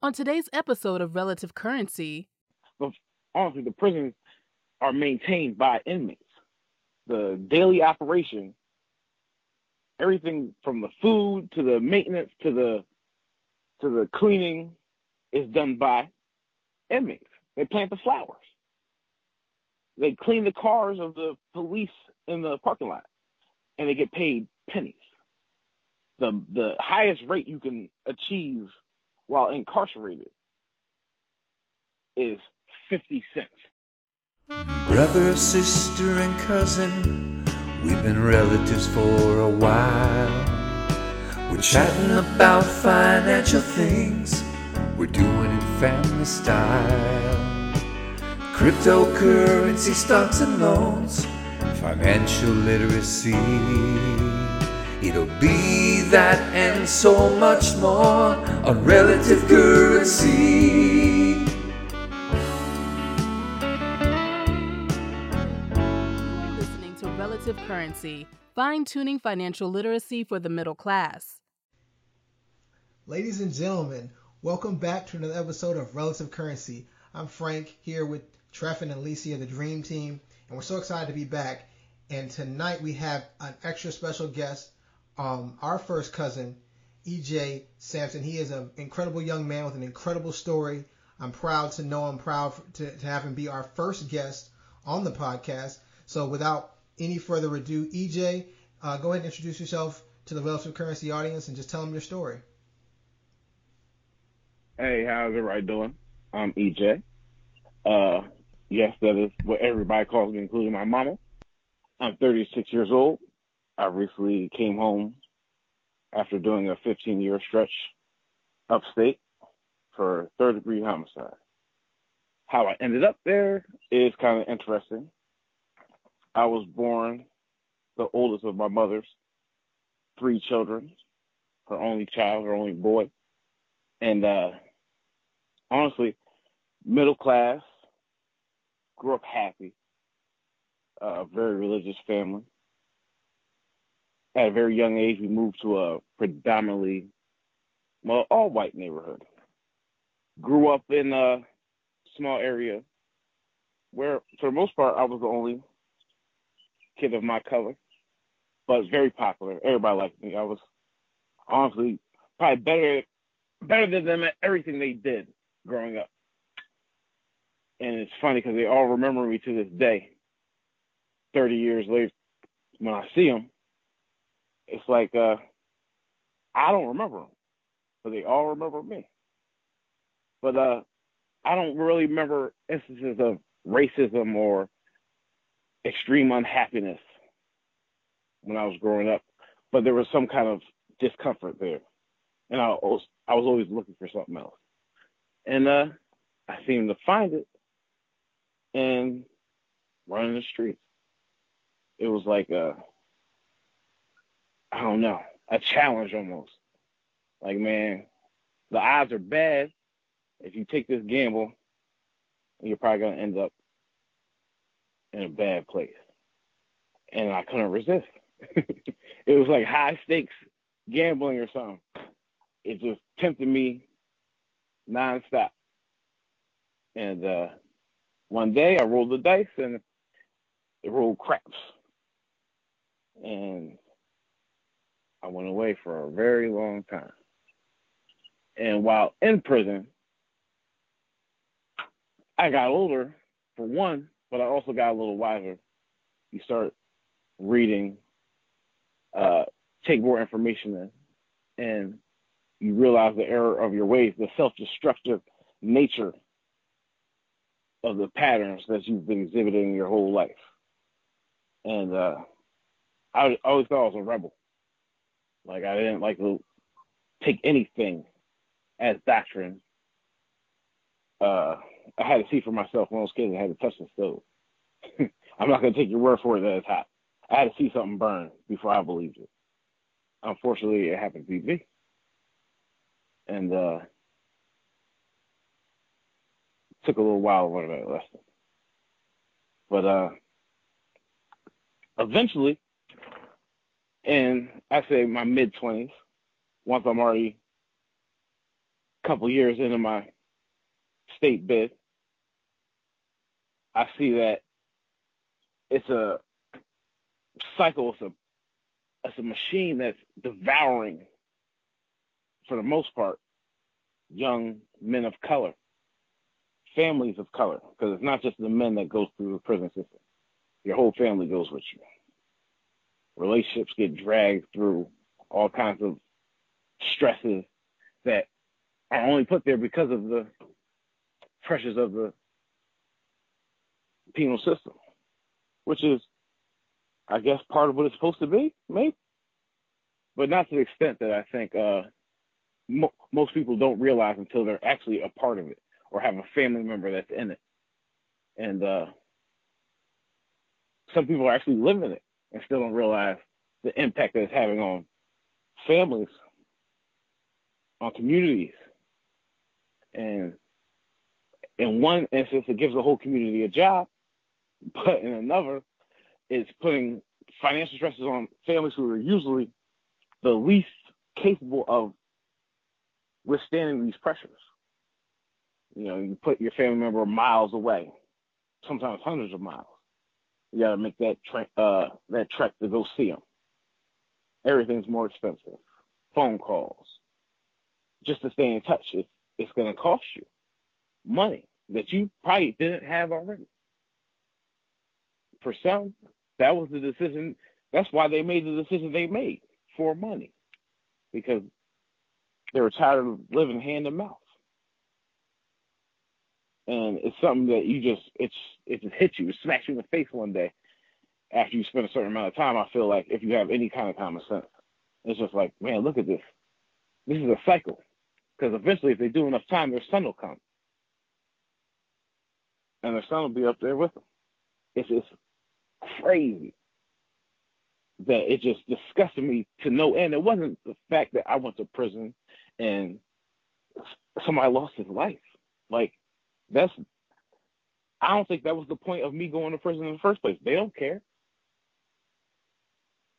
On today's episode of Relative Currency, but honestly, the prisons are maintained by inmates. The daily operation, everything from the food to the maintenance to the to the cleaning, is done by inmates. They plant the flowers. They clean the cars of the police in the parking lot, and they get paid pennies. The the highest rate you can achieve while incarcerated is 50 cents. Brother, sister, and cousin, we've been relatives for a while. We're chatting about financial things, we're doing it family style. Cryptocurrency, stocks, and loans, financial literacy. It'll be that and so much more on relative currency. listening to Relative Currency, fine tuning financial literacy for the middle class. Ladies and gentlemen, welcome back to another episode of Relative Currency. I'm Frank here with Trevin and Licia, the Dream Team, and we're so excited to be back. And tonight we have an extra special guest, um, our first cousin, EJ Sampson. He is an incredible young man with an incredible story. I'm proud to know him, proud to, to have him be our first guest on the podcast. So without any further ado, EJ, uh, go ahead and introduce yourself to the Relative Currency audience and just tell them your story. Hey, how's everybody doing? I'm EJ. Uh, yes, that is what everybody calls me, including my mama. I'm 36 years old. I recently came home after doing a 15 year stretch upstate for third degree homicide. How I ended up there is kind of interesting. I was born the oldest of my mother's three children, her only child, her only boy. And uh, honestly, middle class, grew up happy, a very religious family. At a very young age, we moved to a predominantly, well, all white neighborhood. Grew up in a small area where, for the most part, I was the only kid of my color, but very popular. Everybody liked me. I was honestly probably better better than them at everything they did growing up. And it's funny because they all remember me to this day. 30 years later, when I see them, it's like uh, I don't remember them, but they all remember me. But uh, I don't really remember instances of racism or extreme unhappiness when I was growing up, but there was some kind of discomfort there, and I was I was always looking for something else, and uh, I seemed to find it, and running the streets. It was like a I don't know a challenge almost. Like man, the odds are bad. If you take this gamble, you're probably gonna end up in a bad place. And I couldn't resist. it was like high stakes gambling or something. It just tempted me nonstop. And uh, one day I rolled the dice and it rolled craps. And I went away for a very long time. And while in prison, I got older for one, but I also got a little wiser. You start reading, uh, take more information in, and you realize the error of your ways, the self-destructive nature of the patterns that you've been exhibiting your whole life. And uh, I always thought I was a rebel. Like I didn't like to take anything as doctrine. Uh, I had to see for myself when I was kids. I had to touch the stove. I'm not gonna take your word for it that it's hot. I had to see something burn before I believed it. Unfortunately, it happened to be me. And uh, took a little while to learn that lesson. But uh, eventually, in I say my mid twenties, once I'm already a couple years into my state bid, I see that it's a cycle, it's a it's a machine that's devouring, for the most part, young men of color, families of color, because it's not just the men that goes through the prison system. Your whole family goes with you. Relationships get dragged through all kinds of stresses that are only put there because of the pressures of the penal system, which is, I guess, part of what it's supposed to be, maybe, but not to the extent that I think uh, mo- most people don't realize until they're actually a part of it or have a family member that's in it. And uh, some people are actually living it and still don't realize the impact that it's having on families, on communities. And in one instance, it gives the whole community a job, but in another, it's putting financial stresses on families who are usually the least capable of withstanding these pressures. You know, you put your family member miles away, sometimes hundreds of miles. You got to make that tra- uh, that trek to go see them. Everything's more expensive. Phone calls, just to stay in touch, it's, it's going to cost you money that you probably didn't have already. For some, that was the decision. That's why they made the decision they made for money, because they were tired of living hand to mouth. And it's something that you just it's it just hits you, it smacks you in the face one day after you spend a certain amount of time. I feel like if you have any kind of common sense, it's just like, man, look at this. This is a cycle. Because eventually, if they do enough time, their son will come, and their son will be up there with them. It's just crazy that it just disgusted me to no end. It wasn't the fact that I went to prison and somebody lost his life. Like that's I don't think that was the point of me going to prison in the first place. They don't care.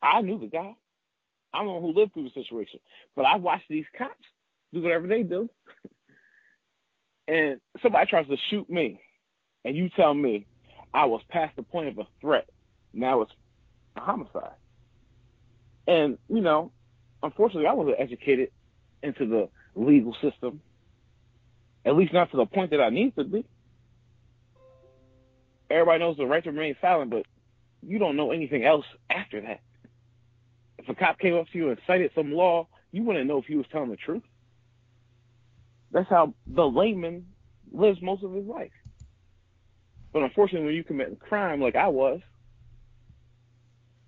I knew the guy. I'm the one who lived through the situation. But I watched these cops do whatever they do. and somebody tries to shoot me and you tell me I was past the point of a threat. Now it's a homicide. And, you know, unfortunately, I wasn't educated into the legal system, at least not to the point that I need to be. Everybody knows the right to remain silent, but you don't know anything else after that. If a cop came up to you and cited some law, you wouldn't know if he was telling the truth. That's how the layman lives most of his life. But unfortunately, when you commit a crime like I was,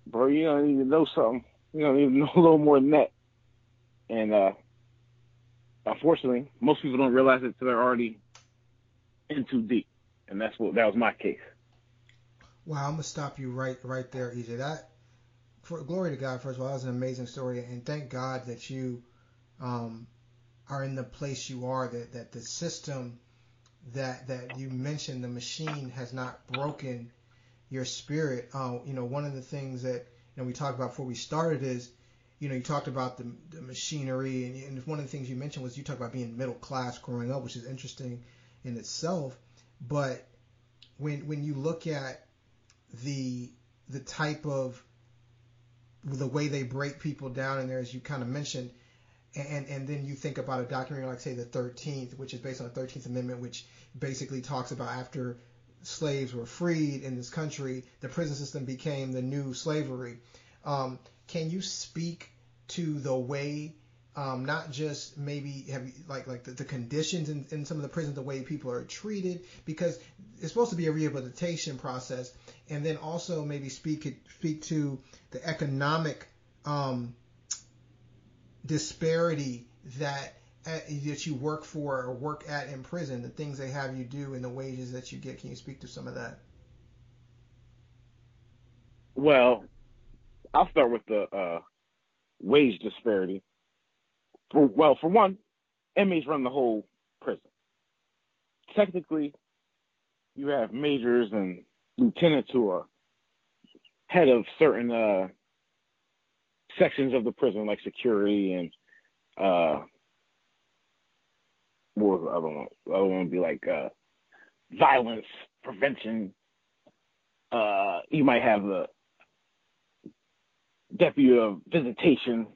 bro, you don't even know something you know, even know a little more than that. And uh, unfortunately, most people don't realize it until they're already in too deep, and that's what that was my case. Wow, I'm gonna stop you right right there, EJ. That for glory to God. First of all, that was an amazing story, and thank God that you um, are in the place you are. That that the system that that you mentioned, the machine has not broken your spirit. Uh, you know, one of the things that know, we talked about before we started is, you know, you talked about the, the machinery, and, and one of the things you mentioned was you talked about being middle class growing up, which is interesting in itself. But when when you look at the the type of the way they break people down in there, as you kind of mentioned, and and then you think about a documentary like say the 13th, which is based on the 13th Amendment, which basically talks about after slaves were freed in this country, the prison system became the new slavery. Um, can you speak to the way, um, not just maybe have you, like like the, the conditions in, in some of the prisons, the way people are treated, because it's supposed to be a rehabilitation process, and then also maybe speak speak to the economic um, disparity that at, that you work for or work at in prison, the things they have you do and the wages that you get. Can you speak to some of that? Well, I'll start with the uh, wage disparity. For, well, for one, inmates run the whole prison. Technically, you have majors and lieutenants who are head of certain uh, sections of the prison, like security and uh, what was the other one? Be like uh, violence prevention. Uh, you might have the deputy of visitation.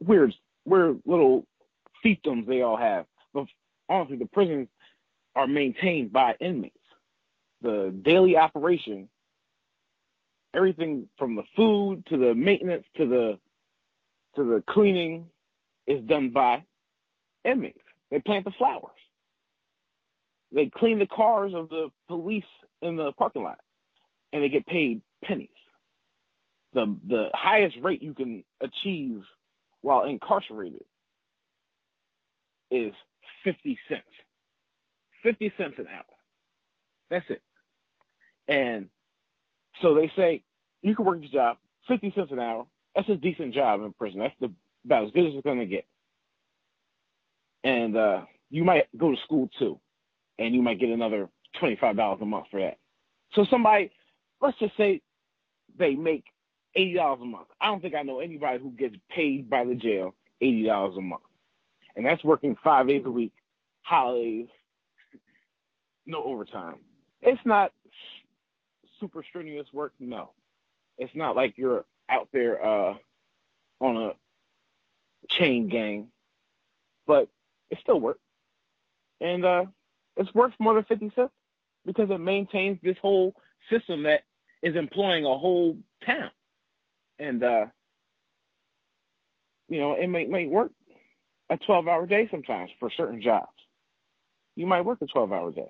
Weird, weird little fiefdoms they all have. But honestly, the prisons are maintained by inmates. The daily operation, everything from the food to the maintenance to the to the cleaning is done by inmates. They plant the flowers. They clean the cars of the police in the parking lot, and they get paid pennies. The the highest rate you can achieve while incarcerated is fifty cents. Fifty cents an hour. That's it. And so they say you can work this job, fifty cents an hour. That's a decent job in prison. That's the about as good as it's gonna get. And uh, you might go to school too, and you might get another twenty five dollars a month for that. So somebody, let's just say, they make eighty dollars a month. I don't think I know anybody who gets paid by the jail eighty dollars a month, and that's working five days a week, holidays, no overtime. It's not super strenuous work. No, it's not like you're out there uh, on a chain gang, but it still works, and uh, it's worth more than fifty cents because it maintains this whole system that is employing a whole town, and uh, you know it may may work a twelve hour day sometimes for certain jobs. You might work a twelve hour day,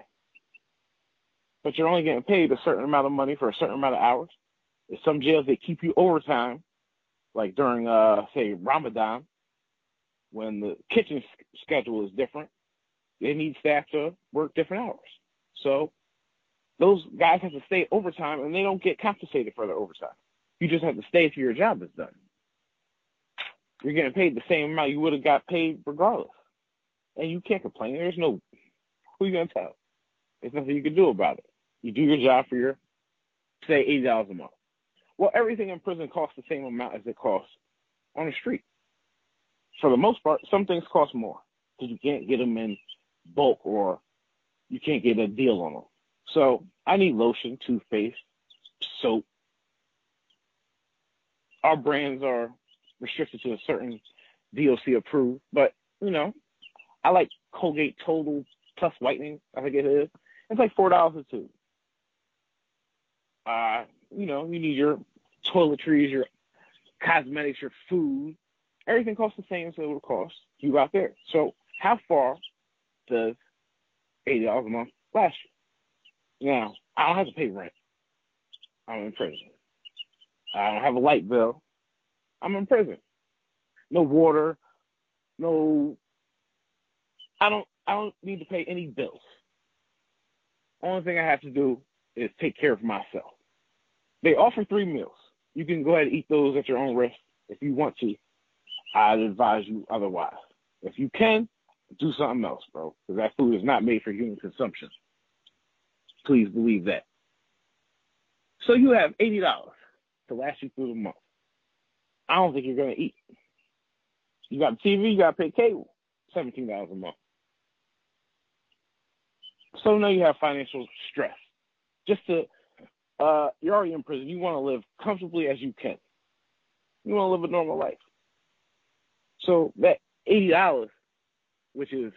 but you're only getting paid a certain amount of money for a certain amount of hours. In some jails they keep you overtime, like during uh say Ramadan, when the kitchen schedule is different, they need staff to work different hours. So those guys have to stay overtime and they don't get compensated for their overtime. You just have to stay till your job is done. You're getting paid the same amount you would have got paid regardless. And you can't complain. There's no who you gonna tell? There's nothing you can do about it. You do your job for your say eighty dollars a month. Well, everything in prison costs the same amount as it costs on the street for the most part, some things cost more because you can't get them in bulk or you can't get a deal on them. So I need lotion, toothpaste, soap. Our brands are restricted to a certain DOC approved, but you know, I like Colgate Total Plus Whitening. I think it is. It's like four dollars a tube. Uh, you know, you need your toiletries, your cosmetics, your food, everything costs the same as it would cost you out there. So how far does eighty dollars a month last you? Now, I don't have to pay rent. I'm in prison. I don't have a light bill. I'm in prison. No water, no I don't I don't need to pay any bills. Only thing I have to do is take care of myself. They offer three meals. You can go ahead and eat those at your own risk if you want to. I'd advise you otherwise. If you can, do something else, bro, because that food is not made for human consumption. Please believe that. So you have eighty dollars to last you through the month. I don't think you're gonna eat. You got TV, you gotta pay cable, seventeen dollars a month. So now you have financial stress. Just to, uh, you're already in prison. You want to live comfortably as you can. You want to live a normal life. So that eighty dollars, which is,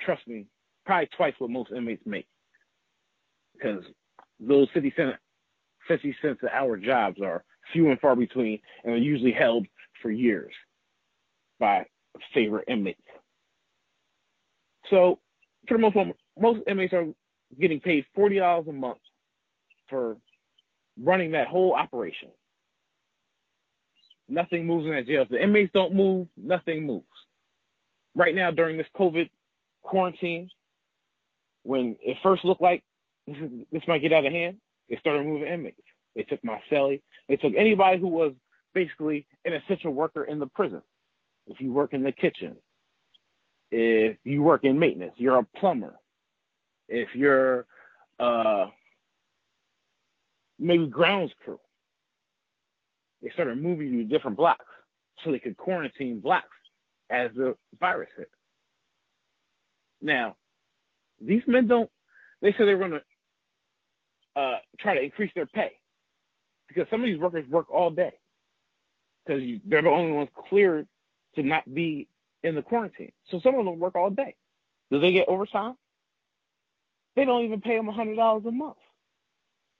trust me, probably twice what most inmates make, because those fifty cent, fifty cents an hour jobs are few and far between, and are usually held for years by favorite inmates. So, for the most part, most inmates are getting paid forty dollars a month for running that whole operation. Nothing moves in that jail. If the inmates don't move, nothing moves. Right now, during this COVID quarantine, when it first looked like this, is, this might get out of hand, they started moving inmates. They took my cellie. They took anybody who was basically an essential worker in the prison. If you work in the kitchen, if you work in maintenance, you're a plumber. If you're uh, maybe grounds crew, they started moving you to different blocks so they could quarantine blocks as the virus hit. Now, these men don't. They said they were going to uh, try to increase their pay because some of these workers work all day because they're the only ones cleared to not be in the quarantine. So some of them work all day. Do they get overtime? They don't even pay hundred dollars a month.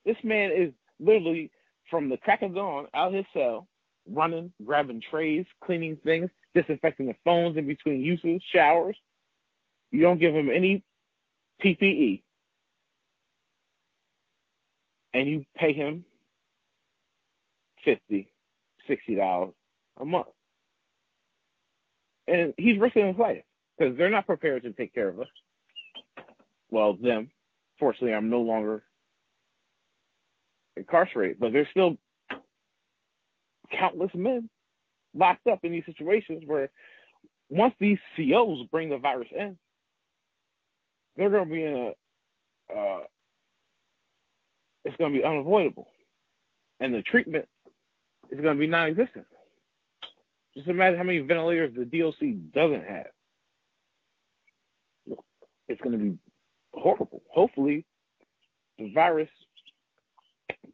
This man is literally from the crack of dawn out his cell, running, grabbing trays, cleaning things, disinfecting the phones in between uses, showers. You don't give him any PPE, and you pay him fifty, sixty dollars a month, and he's risking his life because they're not prepared to take care of us. Well, them. Fortunately, I'm no longer incarcerated, but there's still countless men locked up in these situations where once these COs bring the virus in, they're going to be in a, uh, it's going to be unavoidable. And the treatment is going to be non existent. Just imagine how many ventilators the DOC doesn't have. It's going to be horrible. Hopefully, the virus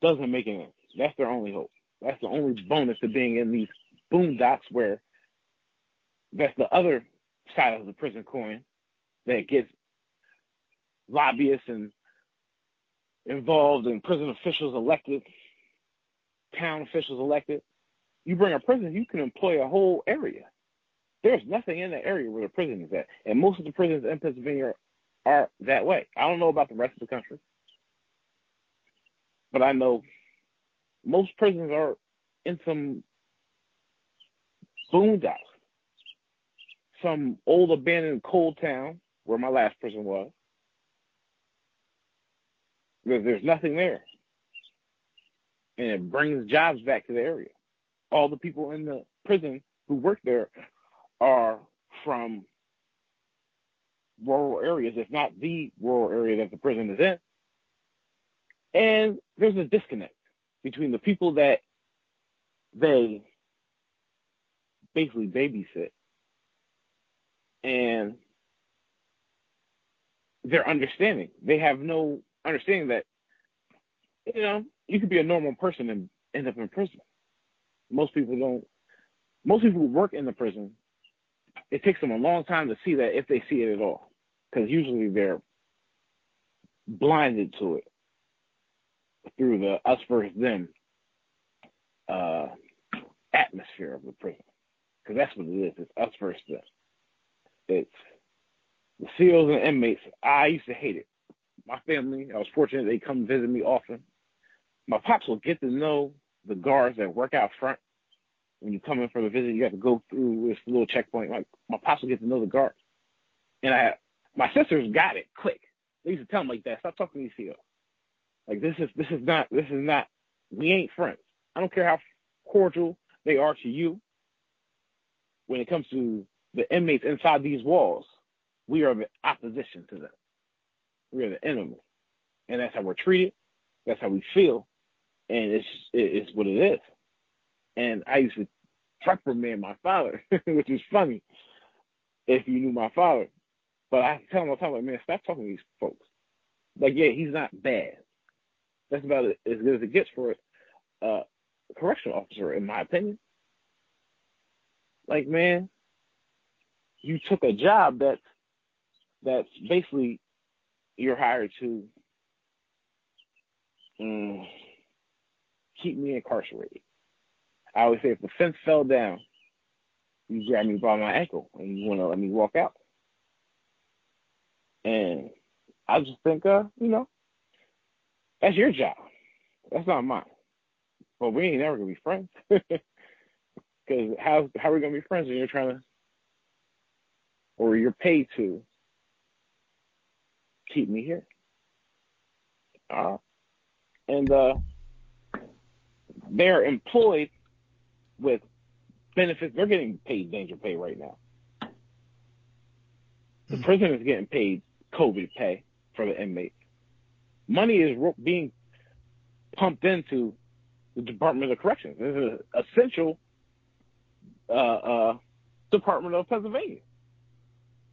doesn't make it in. That's their only hope. That's the only bonus to being in these boondocks where that's the other side of the prison coin that gets lobbyists and involved and prison officials elected, town officials elected. You bring a prison, you can employ a whole area. There's nothing in the area where the prison is at. And most of the prisons in Pennsylvania are that way. I don't know about the rest of the country. But I know most prisons are in some boondocks, some old abandoned coal town where my last prison was. Because there's nothing there. And it brings jobs back to the area. All the people in the prison who work there are from rural areas, if not the rural area that the prison is in. And there's a disconnect between the people that they basically babysit and their understanding. They have no understanding that, you know, you could be a normal person and end up in prison. Most people don't, most people who work in the prison, it takes them a long time to see that if they see it at all. Because usually they're blinded to it through the us versus them uh, atmosphere of the prison. Because that's what it is. It's us versus them. It's the COs and inmates. I used to hate it. My family, I was fortunate they come visit me often. My pops will get to know the guards that work out front. When you come in for the visit, you have to go through this little checkpoint. Like my pops will get to know the guards. And I, my sisters got it quick. They used to tell them like that. Stop talking to these COs. Like this is this is not this is not we ain't friends. I don't care how cordial they are to you. When it comes to the inmates inside these walls, we are the opposition to them. We are the enemy, and that's how we're treated. That's how we feel, and it's it's what it is. And I used to reprimand my father, which is funny if you knew my father. But I tell him all the time, like, man, stop talking to these folks. Like, yeah, he's not bad. That's about as good as it gets for a correctional officer, in my opinion. Like, man, you took a job that's that's basically you're hired to um, keep me incarcerated. I always say if the fence fell down, you grab me by my ankle and you want to let me walk out. And I just think, uh, you know, that's your job. That's not mine. But we ain't never gonna be friends. Because how how are we gonna be friends when you're trying to, or you're paid to keep me here? Uh, and uh, they're employed with benefits. They're getting paid danger pay right now. The mm-hmm. prison is getting paid COVID pay for the inmates money is being pumped into the Department of Corrections. This is an essential uh, uh, department of Pennsylvania.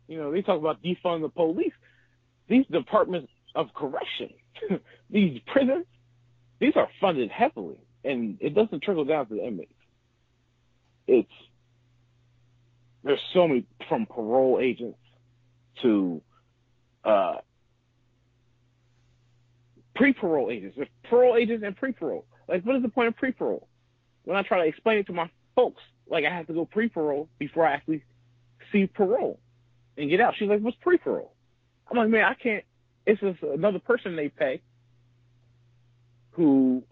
You know, they talk about defund the police. These departments of correction, these prisons, these are funded heavily, and it doesn't trickle down to the inmates. It's there's so many from parole agents to uh, pre-parole agents. There's parole agents and pre-parole. Like, what is the point of pre-parole? When I try to explain it to my folks, like I have to go pre-parole before I actually see parole and get out. She's like, "What's pre-parole?" I'm like, "Man, I can't." It's just another person they pay who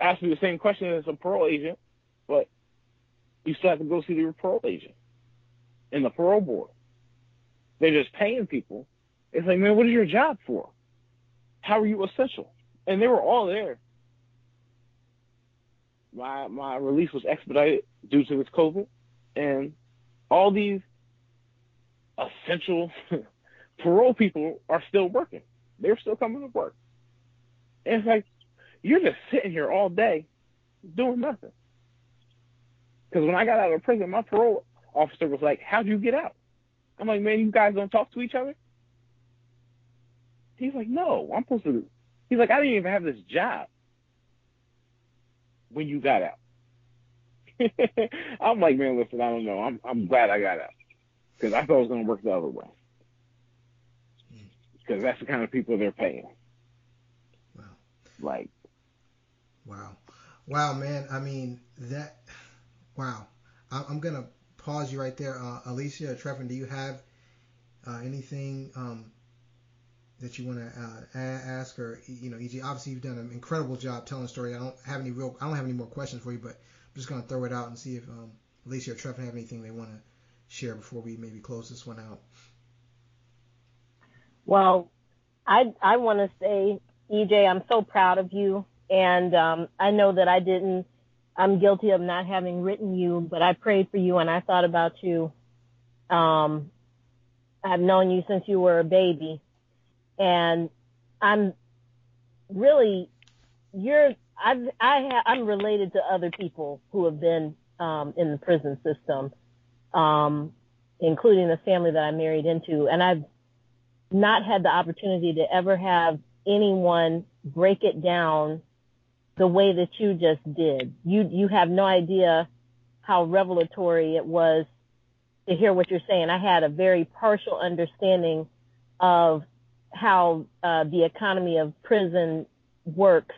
asked me the same question as a parole agent, but you still have to go see your parole agent and the parole board. They're just paying people. It's like, man, what is your job for? How are you essential? And they were all there. My my release was expedited due to this COVID, and all these essential parole people are still working. They're still coming to work. And it's like, you're just sitting here all day doing nothing. Because when I got out of prison, my parole officer was like, How'd you get out? I'm like, Man, you guys don't talk to each other? He's like, No, I'm supposed to. He's like, I didn't even have this job when you got out. I'm like, Man, listen, I don't know. I'm, I'm glad I got out because I thought it was going to work the other way. Hmm. Because that's the kind of people they're paying. Wow. Like, wow. Wow, man. I mean, that, wow. I, I'm going to pause you right there. Uh, Alicia, Trevor, do you have uh, anything um, that you want to uh, ask or, you know, EJ, obviously you've done an incredible job telling the story. I don't have any real, I don't have any more questions for you, but I'm just going to throw it out and see if um, Alicia or Trevor have anything they want to share before we maybe close this one out. Well, I I want to say, EJ, I'm so proud of you, and um, I know that I didn't. I'm guilty of not having written you, but I prayed for you and I thought about you. Um, I've known you since you were a baby, and I'm really you're I've, I ha, I'm related to other people who have been um, in the prison system, um, including the family that I married into, and I've not had the opportunity to ever have anyone break it down the way that you just did. You you have no idea how revelatory it was to hear what you're saying. I had a very partial understanding of how uh, the economy of prison works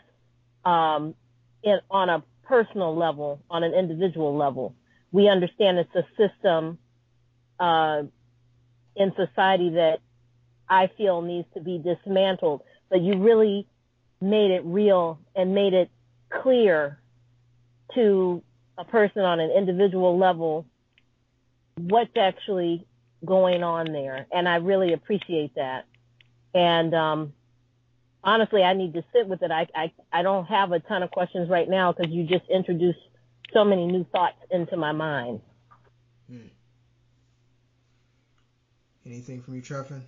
um, in, on a personal level, on an individual level. We understand it's a system uh, in society that I feel needs to be dismantled. But you really made it real and made it clear to a person on an individual level what's actually going on there. And I really appreciate that. And um, honestly, I need to sit with it. I, I, I don't have a ton of questions right now because you just introduced so many new thoughts into my mind. Hmm. Anything from you, Trevin?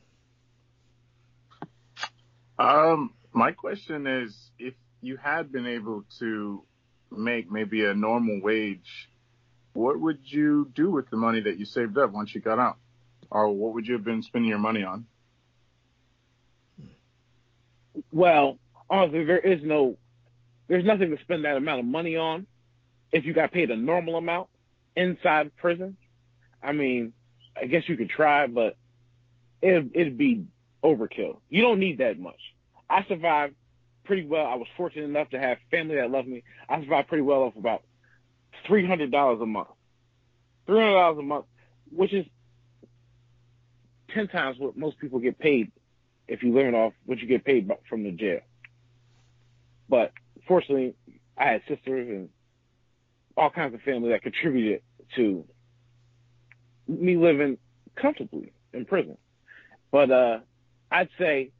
Um, my question is, if you had been able to make maybe a normal wage, what would you do with the money that you saved up once you got out? Or what would you have been spending your money on? Well, honestly, there is no, there's nothing to spend that amount of money on if you got paid a normal amount inside prison. I mean, I guess you could try, but it, it'd be overkill. You don't need that much. I survived pretty well. I was fortunate enough to have family that loved me. I survived pretty well off about three hundred dollars a month. Three hundred dollars a month, which is ten times what most people get paid if you live off what you get paid from the jail. But fortunately, I had sisters and all kinds of family that contributed to me living comfortably in prison. But uh, I'd say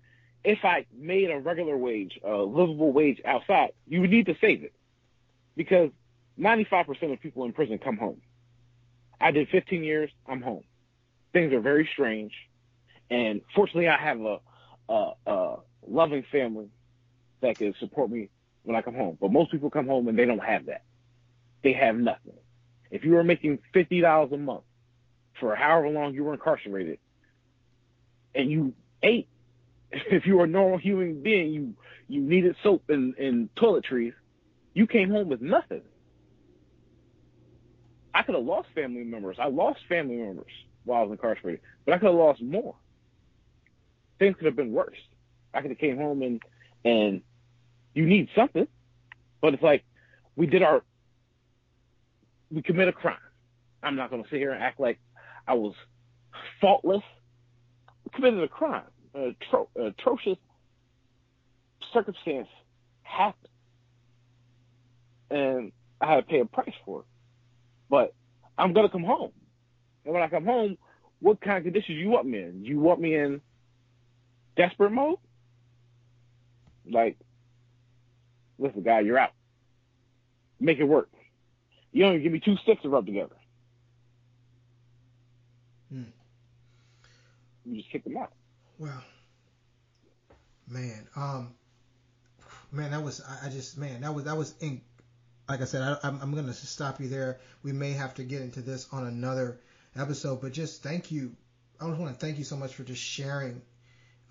if I made a regular wage, a livable wage outside, you would need to save it because 95% of people in prison come home. I did 15 years. I'm home. Things are very strange. And fortunately, I have a, a, a loving family that can support me when I come home. But most people come home and they don't have that. They have nothing. If you were making $50 a month for however long you were incarcerated, and you ate. If you were a normal human being, you you needed soap and, and toiletries. You came home with nothing. I could have lost family members. I lost family members while I was incarcerated, but I could have lost more. Things could have been worse. I could have came home and and you need something, but it's like we did our we commit a crime. I'm not going to sit here and act like I was faultless. We committed a crime. A tro- atrocious circumstance happened, and I had to pay a price for it. But I'm gonna come home, and when I come home, what kind of conditions you want me in? You want me in desperate mode? Like, listen, guy, you're out. Make it work. You don't even give me two sticks to rub together. Hmm. You just kick them out. Well, man, um, man, that was I, I just man, that was that was in, like I said, I, I'm I'm gonna stop you there. We may have to get into this on another episode, but just thank you. I just want to thank you so much for just sharing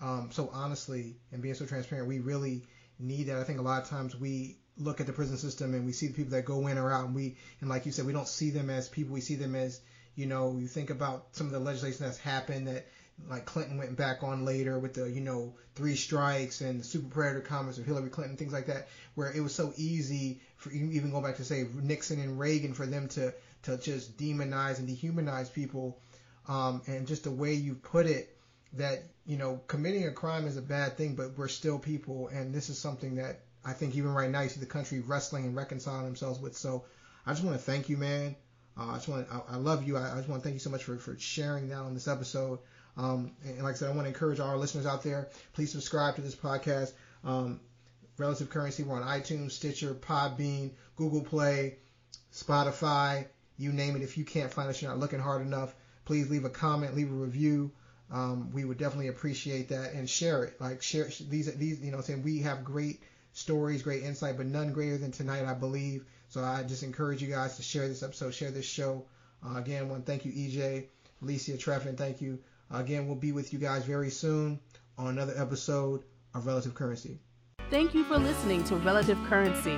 um, so honestly and being so transparent. We really need that. I think a lot of times we look at the prison system and we see the people that go in or out, and we and like you said, we don't see them as people. We see them as you know, you think about some of the legislation that's happened that like Clinton went back on later with the you know three strikes and the super predator comments of Hillary Clinton things like that where it was so easy for even go back to say Nixon and Reagan for them to to just demonize and dehumanize people um, and just the way you put it that you know committing a crime is a bad thing but we're still people and this is something that I think even right now you see the country wrestling and reconciling themselves with. So I just want to thank you man. Uh, I just want I, I love you. I, I just want to thank you so much for for sharing that on this episode um, and like I said, I want to encourage all our listeners out there, please subscribe to this podcast. Um, Relative Currency, we're on iTunes, Stitcher, Podbean, Google Play, Spotify, you name it. If you can't find us, you're not looking hard enough, please leave a comment, leave a review. Um, we would definitely appreciate that and share it. Like share these, these, you know, saying we have great stories, great insight, but none greater than tonight, I believe. So I just encourage you guys to share this episode, share this show. Uh, again, I want to thank you, EJ, Alicia, and thank you Again, we'll be with you guys very soon on another episode of Relative Currency. Thank you for listening to Relative Currency.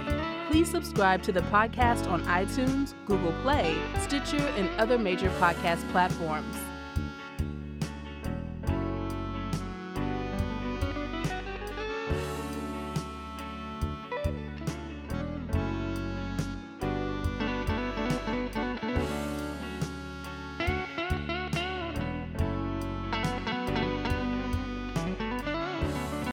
Please subscribe to the podcast on iTunes, Google Play, Stitcher, and other major podcast platforms.